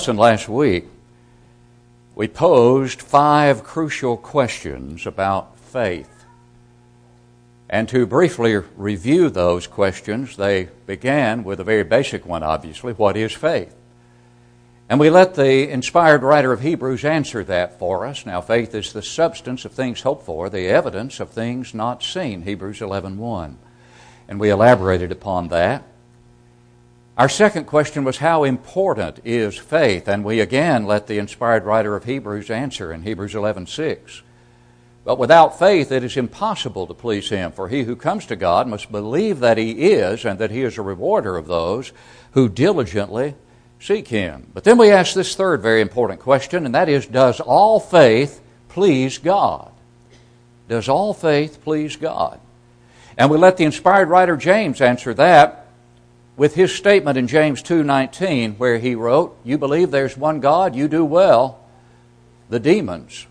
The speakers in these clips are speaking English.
lesson last week, we posed five crucial questions about faith. And to briefly review those questions, they began with a very basic one, obviously what is faith? And we let the inspired writer of Hebrews answer that for us. Now, faith is the substance of things hoped for, the evidence of things not seen, Hebrews 11.1. And we elaborated upon that. Our second question was how important is faith? And we again let the inspired writer of Hebrews answer in Hebrews 11:6. But without faith it is impossible to please him, for he who comes to God must believe that he is and that he is a rewarder of those who diligently seek him. But then we ask this third very important question, and that is Does all faith please God? Does all faith please God? And we let the inspired writer James answer that with his statement in James 2:19 where he wrote, "You believe there's one God, you do well. The demons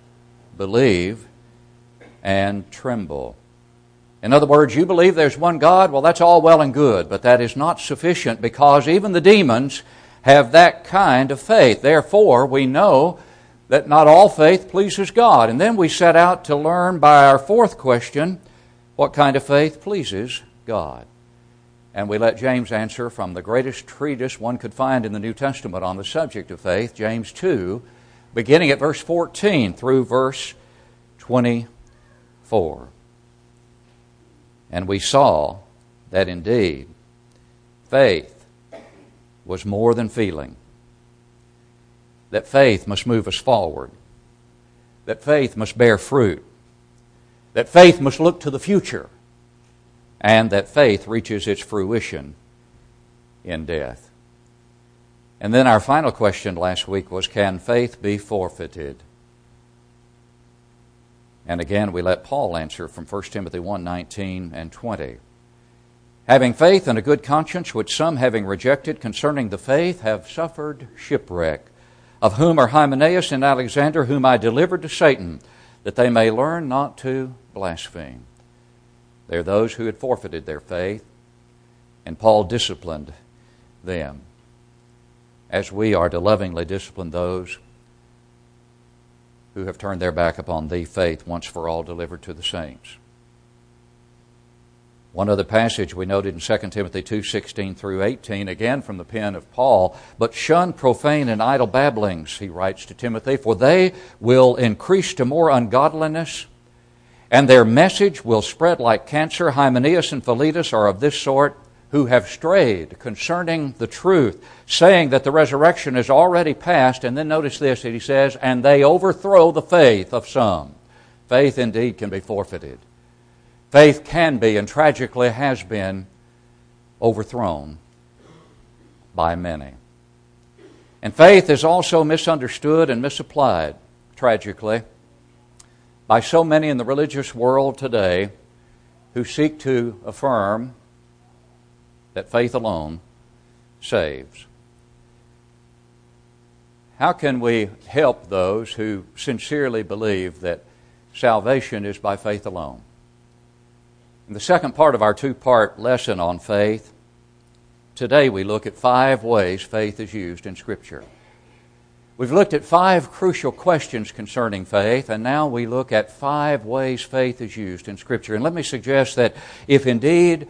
believe and tremble." In other words, you believe there's one God, well that's all well and good, but that is not sufficient because even the demons have that kind of faith. Therefore, we know that not all faith pleases God. And then we set out to learn by our fourth question what kind of faith pleases God. And we let James answer from the greatest treatise one could find in the New Testament on the subject of faith, James 2, beginning at verse 14 through verse 24. And we saw that indeed faith was more than feeling. That faith must move us forward. That faith must bear fruit. That faith must look to the future. And that faith reaches its fruition in death. And then our final question last week was can faith be forfeited? And again, we let Paul answer from 1 Timothy 1 19 and 20 having faith and a good conscience, which some, having rejected concerning the faith, have suffered shipwreck, of whom are Hymenaeus and Alexander, whom I delivered to Satan, that they may learn not to blaspheme. They are those who had forfeited their faith, and Paul disciplined them, as we are to lovingly discipline those who have turned their back upon the faith once for all delivered to the saints. One other passage we noted in 2 Timothy 2:16 through 18, again from the pen of Paul, but shun profane and idle babblings, he writes to Timothy, for they will increase to more ungodliness, and their message will spread like cancer. Hymenaeus and Philetus are of this sort, who have strayed concerning the truth, saying that the resurrection is already past, and then notice this, that he says, and they overthrow the faith of some. Faith indeed can be forfeited. Faith can be, and tragically has been, overthrown by many. And faith is also misunderstood and misapplied, tragically, by so many in the religious world today who seek to affirm that faith alone saves. How can we help those who sincerely believe that salvation is by faith alone? In the second part of our two part lesson on faith, today we look at five ways faith is used in Scripture. We've looked at five crucial questions concerning faith, and now we look at five ways faith is used in Scripture. And let me suggest that if indeed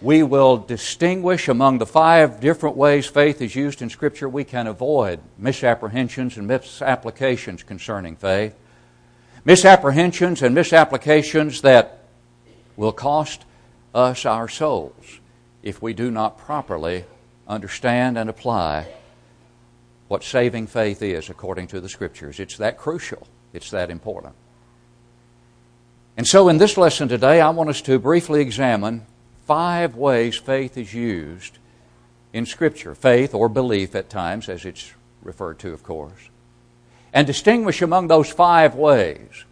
we will distinguish among the five different ways faith is used in Scripture, we can avoid misapprehensions and misapplications concerning faith. Misapprehensions and misapplications that will cost us our souls if we do not properly understand and apply what saving faith is according to the Scriptures. It's that crucial, it's that important. And so, in this lesson today, I want us to briefly examine five ways faith is used in Scripture faith or belief at times, as it's referred to, of course and distinguish among those five ways.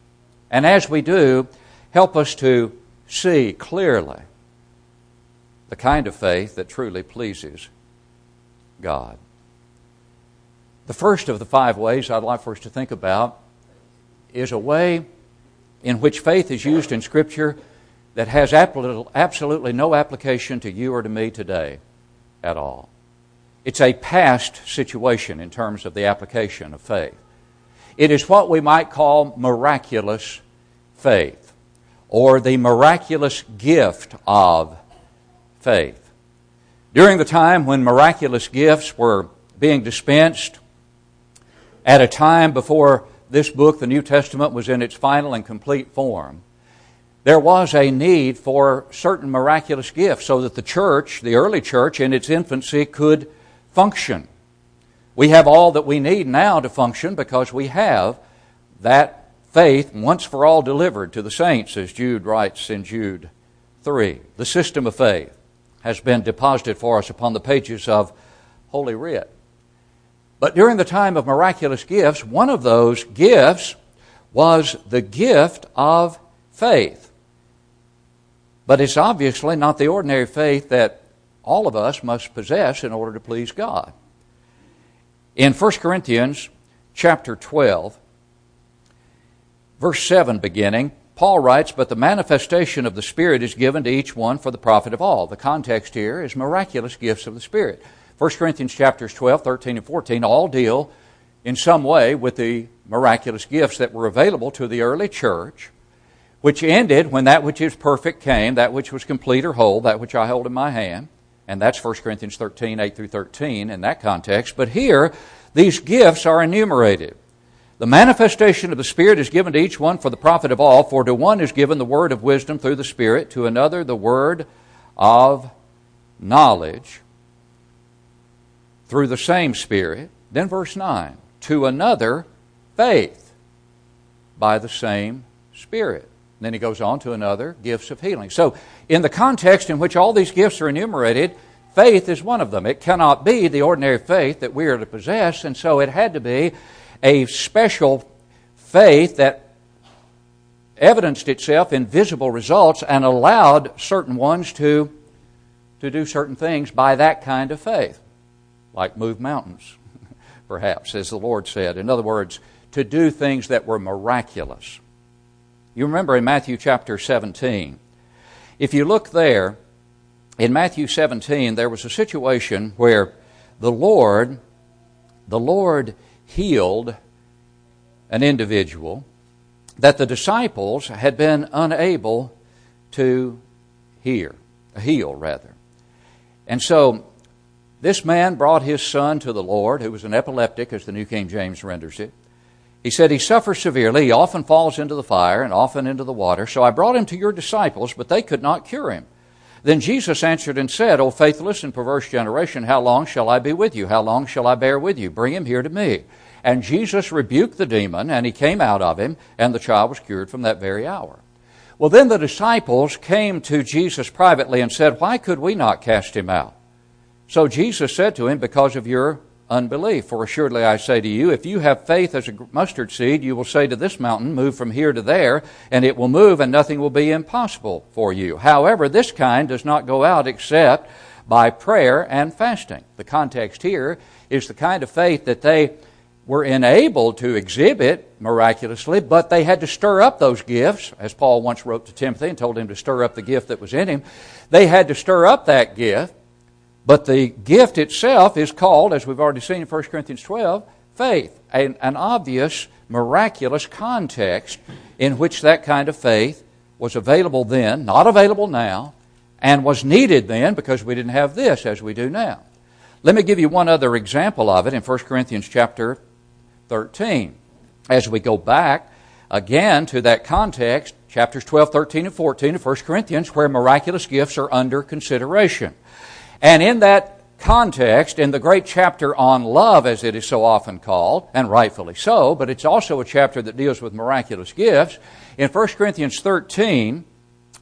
And as we do, help us to see clearly the kind of faith that truly pleases God. The first of the five ways I'd like for us to think about is a way in which faith is used in Scripture that has absolutely no application to you or to me today at all. it's a past situation in terms of the application of faith. It is what we might call miraculous faith, or the miraculous gift of faith. During the time when miraculous gifts were being dispensed, at a time before this book, the New Testament, was in its final and complete form, there was a need for certain miraculous gifts so that the church, the early church in its infancy, could function. We have all that we need now to function because we have that faith once for all delivered to the saints, as Jude writes in Jude 3. The system of faith has been deposited for us upon the pages of Holy Writ. But during the time of miraculous gifts, one of those gifts was the gift of faith. But it's obviously not the ordinary faith that all of us must possess in order to please God. In 1 Corinthians chapter 12, verse 7 beginning, Paul writes, But the manifestation of the Spirit is given to each one for the profit of all. The context here is miraculous gifts of the Spirit. 1 Corinthians chapters 12, 13, and 14 all deal in some way with the miraculous gifts that were available to the early church which ended when that which is perfect came, that which was complete or whole, that which I hold in my hand. And that's 1 Corinthians 13, 8 through 13 in that context. But here, these gifts are enumerated. The manifestation of the Spirit is given to each one for the profit of all, for to one is given the word of wisdom through the Spirit, to another the word of knowledge through the same Spirit. Then verse 9, to another faith by the same Spirit. And then he goes on to another, gifts of healing. So, in the context in which all these gifts are enumerated, faith is one of them. It cannot be the ordinary faith that we are to possess, and so it had to be a special faith that evidenced itself in visible results and allowed certain ones to, to do certain things by that kind of faith, like move mountains, perhaps, as the Lord said. In other words, to do things that were miraculous. You remember in Matthew chapter 17. If you look there, in Matthew 17, there was a situation where the Lord, the Lord healed an individual that the disciples had been unable to hear, heal rather. And so this man brought his son to the Lord, who was an epileptic, as the New King James renders it. He said, He suffers severely. He often falls into the fire and often into the water. So I brought him to your disciples, but they could not cure him. Then Jesus answered and said, O faithless and perverse generation, how long shall I be with you? How long shall I bear with you? Bring him here to me. And Jesus rebuked the demon, and he came out of him, and the child was cured from that very hour. Well, then the disciples came to Jesus privately and said, Why could we not cast him out? So Jesus said to him, Because of your unbelief. For assuredly I say to you, if you have faith as a mustard seed, you will say to this mountain, Move from here to there, and it will move, and nothing will be impossible for you. However, this kind does not go out except by prayer and fasting. The context here is the kind of faith that they were enabled to exhibit miraculously, but they had to stir up those gifts, as Paul once wrote to Timothy and told him to stir up the gift that was in him. They had to stir up that gift but the gift itself is called, as we've already seen in 1 Corinthians 12, faith, an, an obvious, miraculous context in which that kind of faith was available then, not available now, and was needed then because we didn't have this as we do now. Let me give you one other example of it in 1 Corinthians chapter 13. As we go back again to that context, chapters 12, 13, and 14 of 1 Corinthians, where miraculous gifts are under consideration. And in that context, in the great chapter on love, as it is so often called, and rightfully so, but it's also a chapter that deals with miraculous gifts, in 1 Corinthians 13,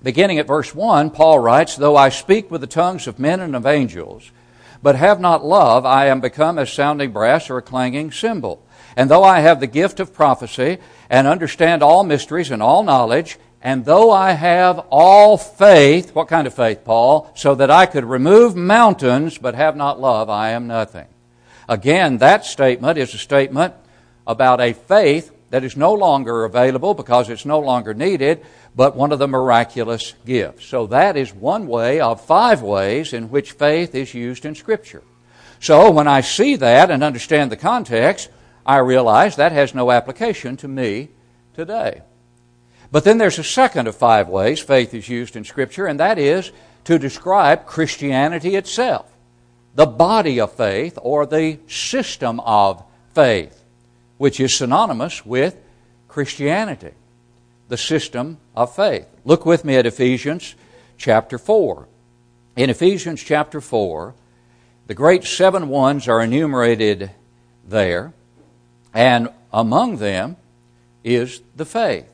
beginning at verse 1, Paul writes, Though I speak with the tongues of men and of angels, but have not love, I am become as sounding brass or a clanging cymbal. And though I have the gift of prophecy, and understand all mysteries and all knowledge, and though I have all faith, what kind of faith, Paul? So that I could remove mountains but have not love, I am nothing. Again, that statement is a statement about a faith that is no longer available because it's no longer needed, but one of the miraculous gifts. So that is one way of five ways in which faith is used in Scripture. So when I see that and understand the context, I realize that has no application to me today. But then there's a second of five ways faith is used in Scripture, and that is to describe Christianity itself, the body of faith or the system of faith, which is synonymous with Christianity, the system of faith. Look with me at Ephesians chapter 4. In Ephesians chapter 4, the great seven ones are enumerated there, and among them is the faith.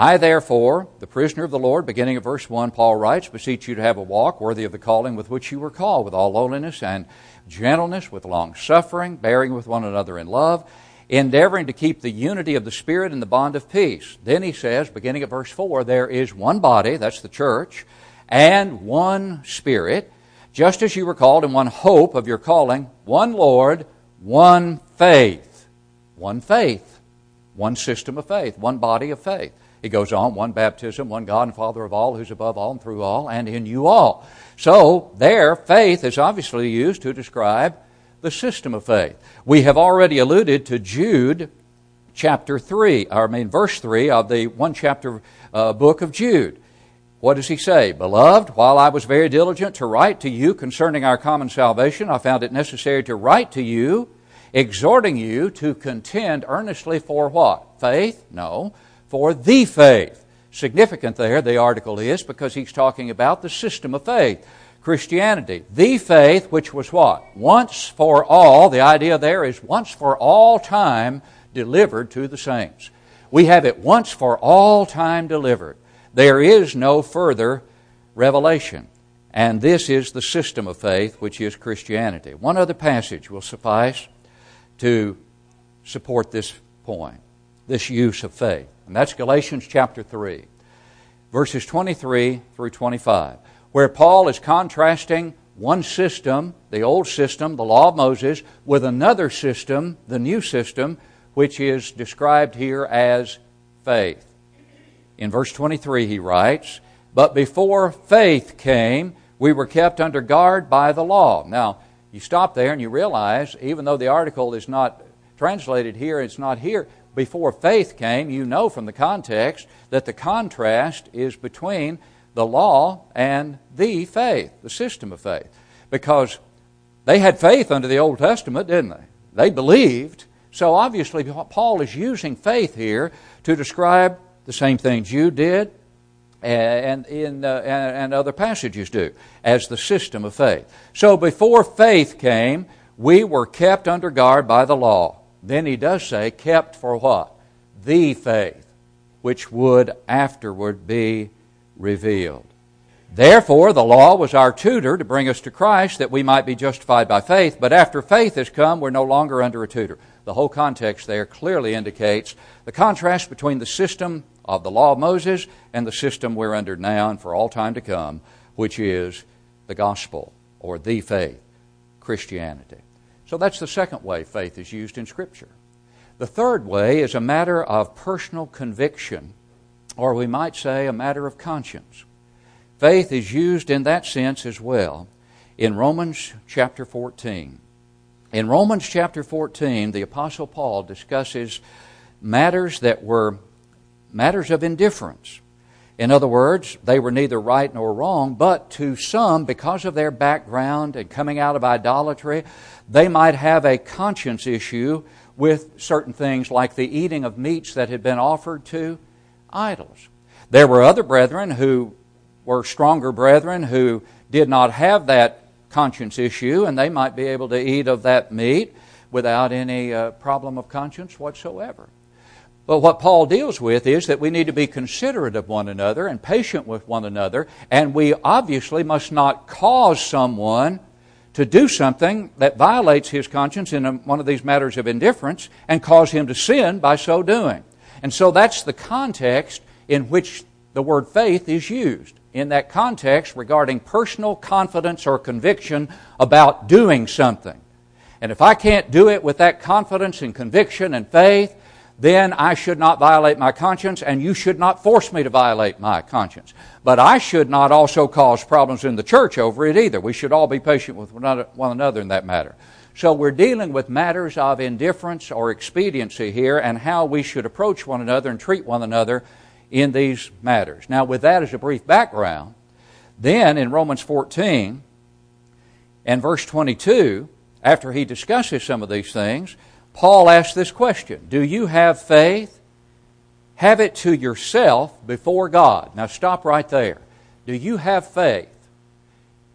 I, therefore, the prisoner of the Lord, beginning of verse 1, Paul writes, beseech you to have a walk worthy of the calling with which you were called, with all lowliness and gentleness, with long suffering, bearing with one another in love, endeavoring to keep the unity of the Spirit in the bond of peace. Then he says, beginning at verse 4, there is one body, that's the church, and one Spirit, just as you were called in one hope of your calling, one Lord, one faith. One faith. One system of faith. One body of faith. He goes on, one baptism, one God and Father of all, who's above all and through all, and in you all. So, there, faith is obviously used to describe the system of faith. We have already alluded to Jude chapter 3, or I mean, verse 3 of the one chapter uh, book of Jude. What does he say? Beloved, while I was very diligent to write to you concerning our common salvation, I found it necessary to write to you, exhorting you to contend earnestly for what? Faith? No for the faith. Significant there, the article is, because he's talking about the system of faith. Christianity. The faith which was what? Once for all. The idea there is once for all time delivered to the saints. We have it once for all time delivered. There is no further revelation. And this is the system of faith, which is Christianity. One other passage will suffice to support this point, this use of faith. And that's Galatians chapter 3, verses 23 through 25, where Paul is contrasting one system, the old system, the law of Moses, with another system, the new system, which is described here as faith. In verse 23, he writes, But before faith came, we were kept under guard by the law. Now, you stop there and you realize, even though the article is not translated here, it's not here, before faith came, you know from the context that the contrast is between the law and the faith, the system of faith. Because they had faith under the Old Testament, didn't they? They believed. So obviously, Paul is using faith here to describe the same things Jude did and, in, uh, and other passages do as the system of faith. So before faith came, we were kept under guard by the law. Then he does say, kept for what? The faith, which would afterward be revealed. Therefore, the law was our tutor to bring us to Christ that we might be justified by faith, but after faith has come, we're no longer under a tutor. The whole context there clearly indicates the contrast between the system of the law of Moses and the system we're under now and for all time to come, which is the gospel or the faith, Christianity. So that's the second way faith is used in Scripture. The third way is a matter of personal conviction, or we might say a matter of conscience. Faith is used in that sense as well in Romans chapter 14. In Romans chapter 14, the Apostle Paul discusses matters that were matters of indifference. In other words, they were neither right nor wrong, but to some, because of their background and coming out of idolatry, they might have a conscience issue with certain things like the eating of meats that had been offered to idols. There were other brethren who were stronger brethren who did not have that conscience issue, and they might be able to eat of that meat without any uh, problem of conscience whatsoever. But what Paul deals with is that we need to be considerate of one another and patient with one another, and we obviously must not cause someone to do something that violates his conscience in a, one of these matters of indifference and cause him to sin by so doing. And so that's the context in which the word faith is used. In that context, regarding personal confidence or conviction about doing something. And if I can't do it with that confidence and conviction and faith, then I should not violate my conscience, and you should not force me to violate my conscience. But I should not also cause problems in the church over it either. We should all be patient with one another in that matter. So we're dealing with matters of indifference or expediency here and how we should approach one another and treat one another in these matters. Now, with that as a brief background, then in Romans 14 and verse 22, after he discusses some of these things, Paul asks this question Do you have faith? Have it to yourself before God. Now stop right there. Do you have faith?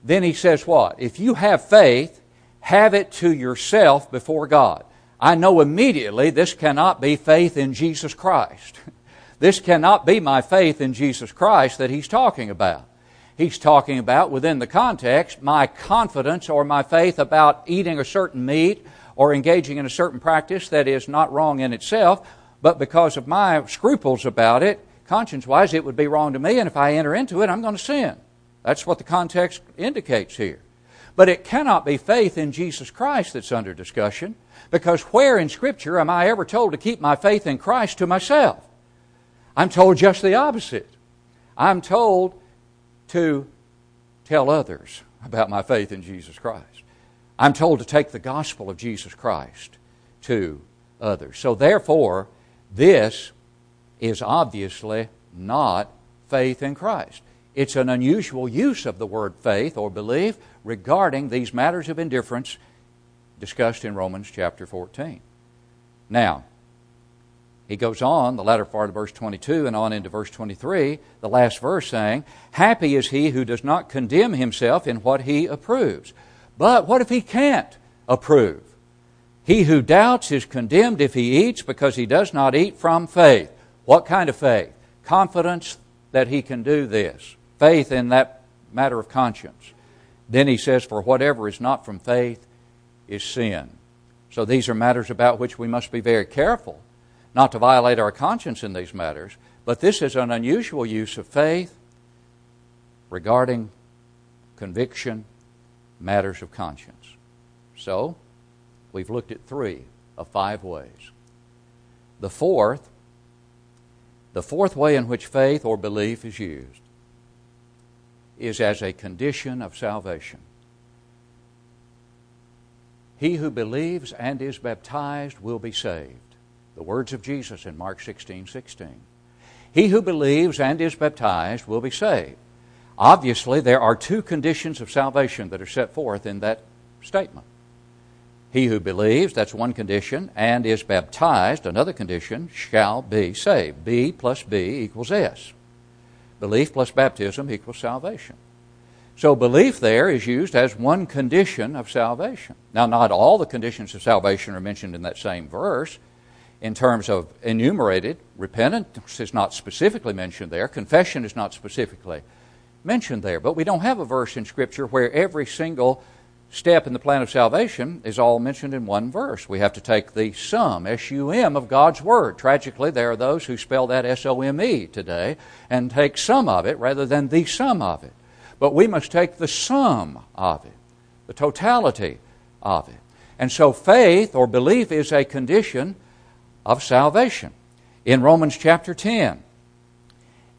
Then he says what? If you have faith, have it to yourself before God. I know immediately this cannot be faith in Jesus Christ. This cannot be my faith in Jesus Christ that he's talking about. He's talking about, within the context, my confidence or my faith about eating a certain meat or engaging in a certain practice that is not wrong in itself, but because of my scruples about it, conscience wise, it would be wrong to me, and if I enter into it, I'm going to sin. That's what the context indicates here. But it cannot be faith in Jesus Christ that's under discussion, because where in Scripture am I ever told to keep my faith in Christ to myself? I'm told just the opposite. I'm told to tell others about my faith in Jesus Christ. I'm told to take the gospel of Jesus Christ to others. So, therefore, this is obviously not faith in Christ. It's an unusual use of the word faith or belief regarding these matters of indifference discussed in Romans chapter 14. Now, he goes on, the latter part of verse 22 and on into verse 23, the last verse saying, Happy is he who does not condemn himself in what he approves. But what if he can't approve? He who doubts is condemned if he eats because he does not eat from faith. What kind of faith? Confidence that he can do this. Faith in that matter of conscience. Then he says, For whatever is not from faith is sin. So these are matters about which we must be very careful not to violate our conscience in these matters. But this is an unusual use of faith regarding conviction matters of conscience. So, we've looked at three of five ways. The fourth, the fourth way in which faith or belief is used is as a condition of salvation. He who believes and is baptized will be saved. The words of Jesus in Mark 16 16. He who believes and is baptized will be saved. Obviously, there are two conditions of salvation that are set forth in that statement. He who believes, that's one condition, and is baptized, another condition, shall be saved. B plus B equals S. Belief plus baptism equals salvation. So, belief there is used as one condition of salvation. Now, not all the conditions of salvation are mentioned in that same verse in terms of enumerated. Repentance is not specifically mentioned there, confession is not specifically mentioned there. But we don't have a verse in Scripture where every single step in the plan of salvation is all mentioned in one verse. We have to take the sum, S U M, of God's Word. Tragically, there are those who spell that S O M E today and take some of it rather than the sum of it. But we must take the sum of it, the totality of it. And so faith or belief is a condition of salvation. In Romans chapter 10,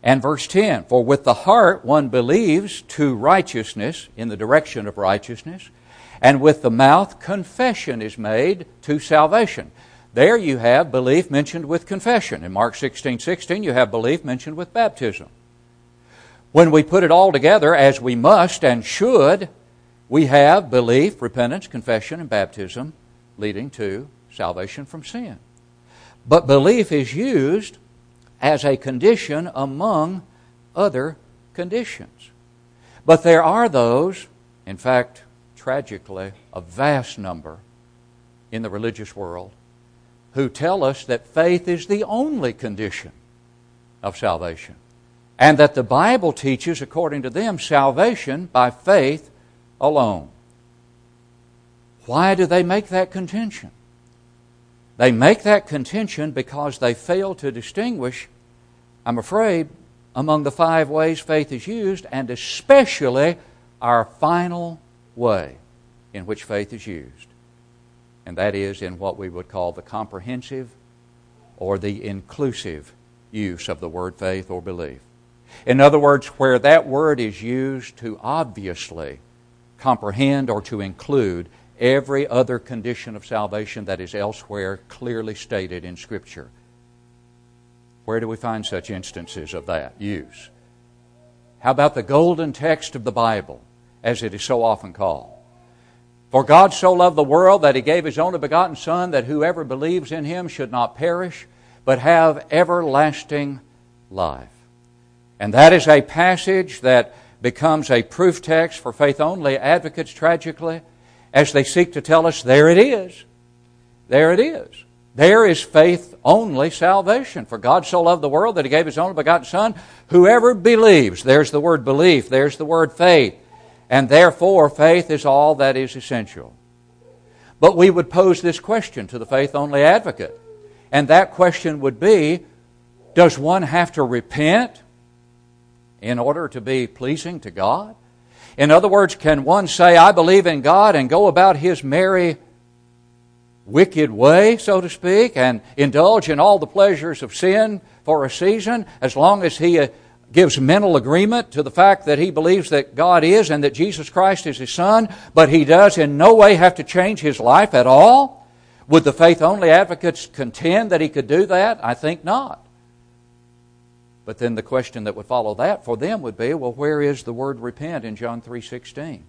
and verse 10 For with the heart one believes to righteousness, in the direction of righteousness, and with the mouth confession is made to salvation. There you have belief mentioned with confession. In Mark 16 16, you have belief mentioned with baptism. When we put it all together, as we must and should, we have belief, repentance, confession, and baptism leading to salvation from sin. But belief is used as a condition among other conditions. But there are those, in fact, tragically, a vast number in the religious world, who tell us that faith is the only condition of salvation. And that the Bible teaches, according to them, salvation by faith alone. Why do they make that contention? They make that contention because they fail to distinguish I'm afraid, among the five ways faith is used, and especially our final way in which faith is used. And that is in what we would call the comprehensive or the inclusive use of the word faith or belief. In other words, where that word is used to obviously comprehend or to include every other condition of salvation that is elsewhere clearly stated in Scripture. Where do we find such instances of that use? How about the golden text of the Bible, as it is so often called? For God so loved the world that he gave his only begotten Son, that whoever believes in him should not perish, but have everlasting life. And that is a passage that becomes a proof text for faith only advocates, tragically, as they seek to tell us there it is. There it is. There is faith only salvation. For God so loved the world that He gave His only begotten Son. Whoever believes, there's the word belief, there's the word faith, and therefore faith is all that is essential. But we would pose this question to the faith only advocate, and that question would be Does one have to repent in order to be pleasing to God? In other words, can one say, I believe in God and go about his merry, wicked way, so to speak, and indulge in all the pleasures of sin for a season as long as he uh, gives mental agreement to the fact that he believes that God is and that Jesus Christ is his Son, but he does in no way have to change his life at all? Would the faith only advocates contend that he could do that? I think not. But then the question that would follow that for them would be, well, where is the word repent in John 3:16?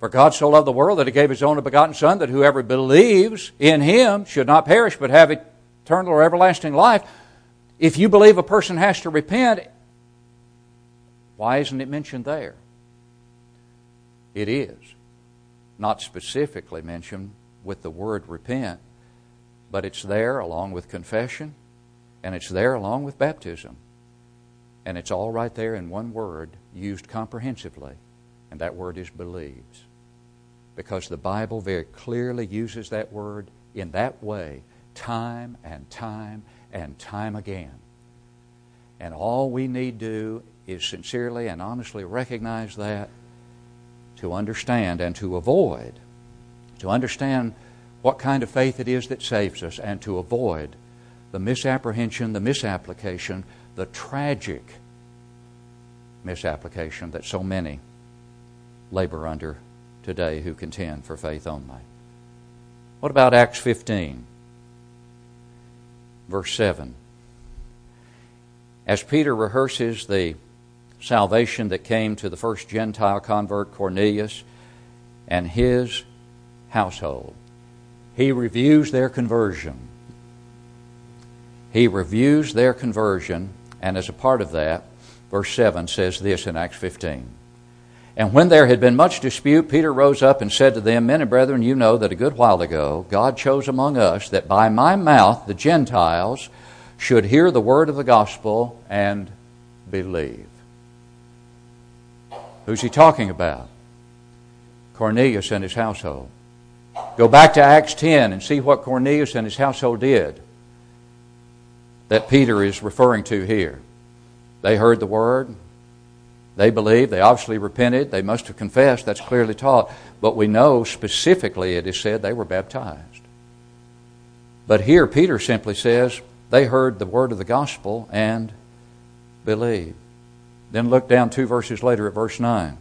For God so loved the world that he gave his only begotten son that whoever believes in him should not perish but have eternal or everlasting life. If you believe a person has to repent, why isn't it mentioned there? It is. Not specifically mentioned with the word repent, but it's there along with confession and it's there along with baptism. And it's all right there in one word used comprehensively, and that word is believes. Because the Bible very clearly uses that word in that way time and time and time again. And all we need do is sincerely and honestly recognize that to understand and to avoid, to understand what kind of faith it is that saves us and to avoid the misapprehension, the misapplication, the tragic misapplication that so many labor under today who contend for faith only. What about Acts 15, verse 7? As Peter rehearses the salvation that came to the first Gentile convert, Cornelius, and his household, he reviews their conversion he reviews their conversion, and as a part of that, verse 7 says this in Acts 15. And when there had been much dispute, Peter rose up and said to them, Men and brethren, you know that a good while ago God chose among us that by my mouth the Gentiles should hear the word of the gospel and believe. Who's he talking about? Cornelius and his household. Go back to Acts 10 and see what Cornelius and his household did that Peter is referring to here. They heard the word, they believed, they obviously repented, they must have confessed, that's clearly taught, but we know specifically it is said they were baptized. But here Peter simply says they heard the word of the gospel and believed. Then look down two verses later at verse 9.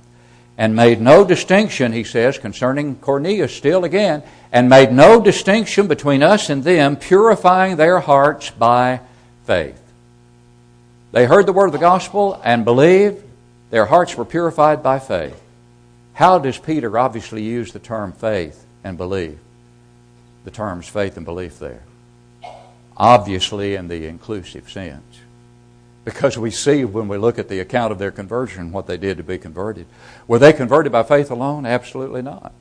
And made no distinction, he says, concerning Cornelius still again, and made no distinction between us and them, purifying their hearts by faith. They heard the word of the gospel and believed. Their hearts were purified by faith. How does Peter obviously use the term faith and belief? The terms faith and belief there. Obviously, in the inclusive sense. Because we see when we look at the account of their conversion what they did to be converted. Were they converted by faith alone? Absolutely not.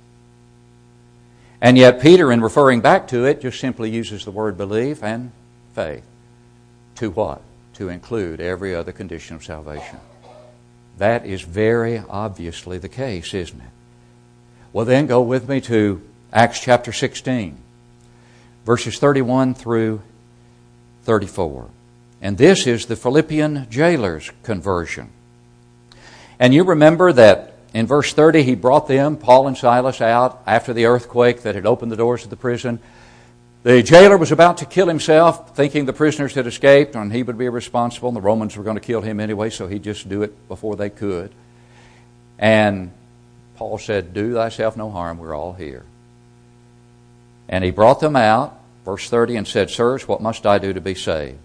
And yet, Peter, in referring back to it, just simply uses the word belief and faith. To what? To include every other condition of salvation. That is very obviously the case, isn't it? Well, then go with me to Acts chapter 16, verses 31 through 34. And this is the Philippian jailer's conversion. And you remember that in verse 30, he brought them, Paul and Silas, out after the earthquake that had opened the doors of the prison The jailer was about to kill himself, thinking the prisoners had escaped and he would be responsible, and the Romans were going to kill him anyway, so he'd just do it before they could. And Paul said, Do thyself no harm, we're all here. And he brought them out, verse 30, and said, Sirs, what must I do to be saved?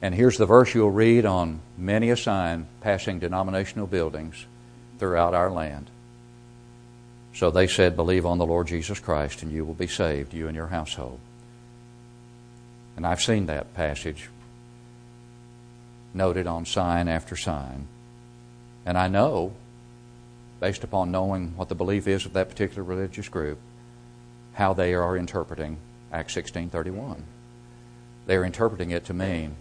And here's the verse you'll read on many a sign passing denominational buildings throughout our land. So they said, Believe on the Lord Jesus Christ, and you will be saved, you and your household. And I've seen that passage noted on sign after sign. And I know, based upon knowing what the belief is of that particular religious group, how they are interpreting Acts 16:31. They are interpreting it to mean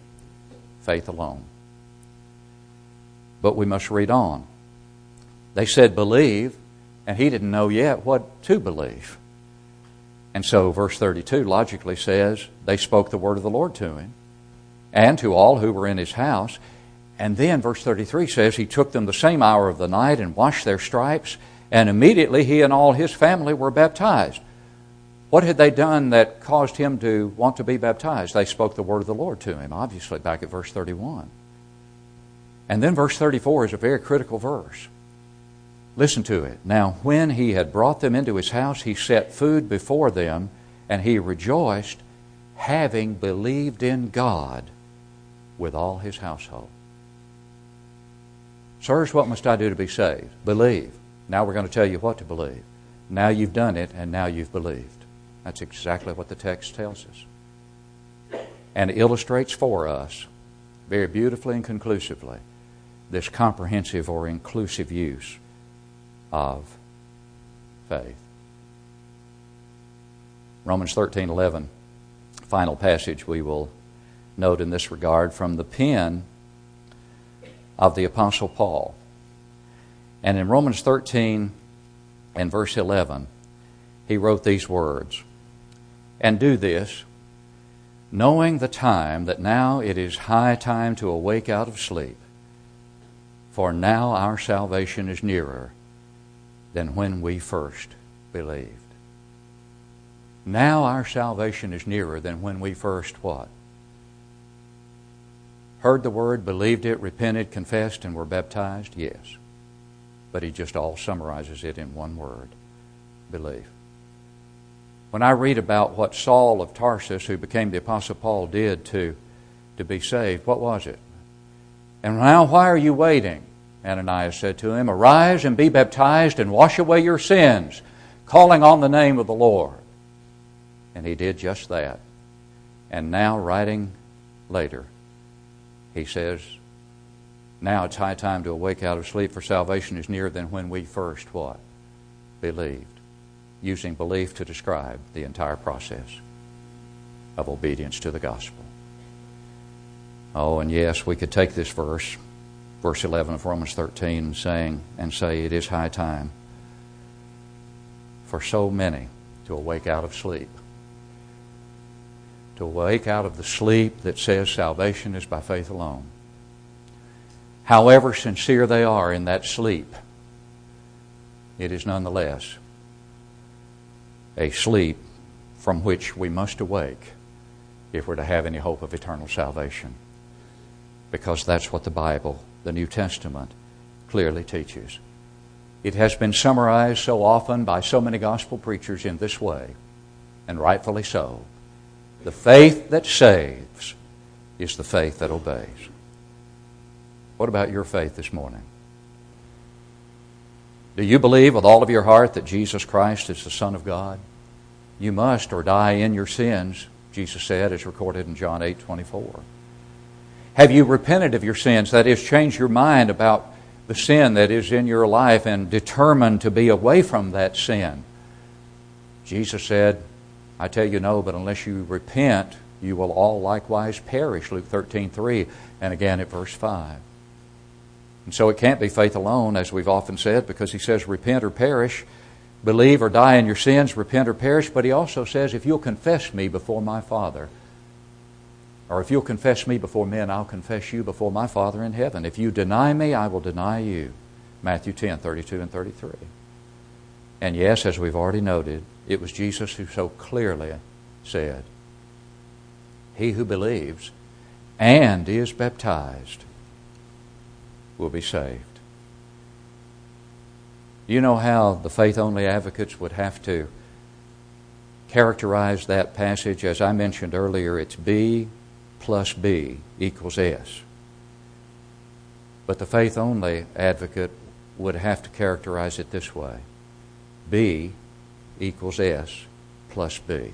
faith alone. But we must read on. They said, believe, and he didn't know yet what to believe. And so, verse 32 logically says, they spoke the word of the Lord to him and to all who were in his house. And then, verse 33 says, he took them the same hour of the night and washed their stripes, and immediately he and all his family were baptized. What had they done that caused him to want to be baptized? They spoke the word of the Lord to him, obviously, back at verse 31. And then verse 34 is a very critical verse. Listen to it. Now, when he had brought them into his house, he set food before them, and he rejoiced, having believed in God with all his household. Sirs, what must I do to be saved? Believe. Now we're going to tell you what to believe. Now you've done it, and now you've believed. That's exactly what the text tells us. And illustrates for us, very beautifully and conclusively, this comprehensive or inclusive use of faith. Romans 13 11, final passage we will note in this regard from the pen of the Apostle Paul. And in Romans 13 and verse 11, he wrote these words and do this, knowing the time that now it is high time to awake out of sleep. For now our salvation is nearer than when we first believed. Now our salvation is nearer than when we first what? Heard the word, believed it, repented, confessed, and were baptized? Yes. But he just all summarizes it in one word believe. When I read about what Saul of Tarsus, who became the Apostle Paul, did to, to be saved, what was it? And now, why are you waiting? Ananias said to him, Arise and be baptized and wash away your sins, calling on the name of the Lord. And he did just that. And now, writing later, he says, Now it's high time to awake out of sleep, for salvation is nearer than when we first what? Believed using belief to describe the entire process of obedience to the gospel. Oh, and yes, we could take this verse, verse 11 of Romans 13, saying, and say it is high time for so many to awake out of sleep. To awake out of the sleep that says salvation is by faith alone. However sincere they are in that sleep, it is nonetheless a sleep from which we must awake if we're to have any hope of eternal salvation. Because that's what the Bible, the New Testament, clearly teaches. It has been summarized so often by so many gospel preachers in this way, and rightfully so. The faith that saves is the faith that obeys. What about your faith this morning? Do you believe with all of your heart that Jesus Christ is the Son of God? You must or die in your sins, Jesus said, as recorded in John 8 24. Have you repented of your sins? That is, changed your mind about the sin that is in your life and determined to be away from that sin? Jesus said, I tell you no, but unless you repent, you will all likewise perish. Luke 13 3, and again at verse 5. And so it can't be faith alone, as we've often said, because he says, repent or perish, believe or die in your sins, repent or perish. But he also says, if you'll confess me before my Father, or if you'll confess me before men, I'll confess you before my Father in heaven. If you deny me, I will deny you. Matthew 10, 32 and 33. And yes, as we've already noted, it was Jesus who so clearly said, He who believes and is baptized will be saved. You know how the faith only advocates would have to characterize that passage? As I mentioned earlier, it's B plus B equals S. But the faith only advocate would have to characterize it this way B equals S plus B.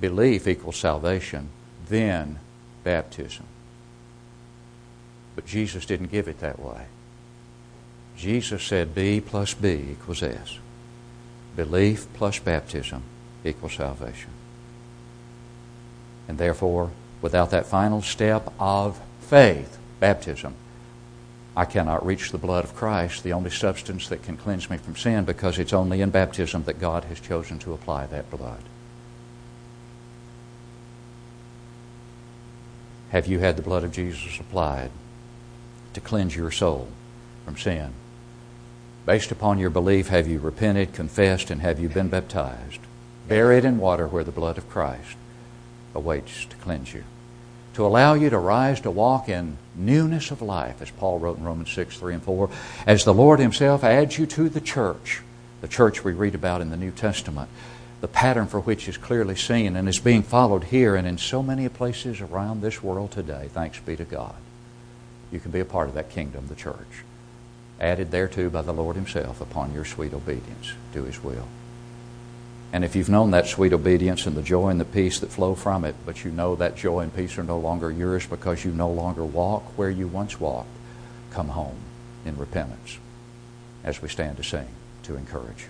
Belief equals salvation, then baptism. But Jesus didn't give it that way. Jesus said B plus B equals S. Belief plus baptism equals salvation. And therefore, without that final step of faith, baptism, I cannot reach the blood of Christ, the only substance that can cleanse me from sin, because it's only in baptism that God has chosen to apply that blood. Have you had the blood of Jesus applied to cleanse your soul from sin? Based upon your belief, have you repented, confessed, and have you been baptized? Buried in water where the blood of Christ awaits to cleanse you. To allow you to rise to walk in newness of life, as Paul wrote in Romans 6, 3 and 4, as the Lord Himself adds you to the church, the church we read about in the New Testament the pattern for which is clearly seen and is being followed here and in so many places around this world today. Thanks be to God. You can be a part of that kingdom, the church, added thereto by the Lord Himself upon your sweet obedience to His will. And if you've known that sweet obedience and the joy and the peace that flow from it, but you know that joy and peace are no longer yours because you no longer walk where you once walked, come home in repentance as we stand to sing to encourage.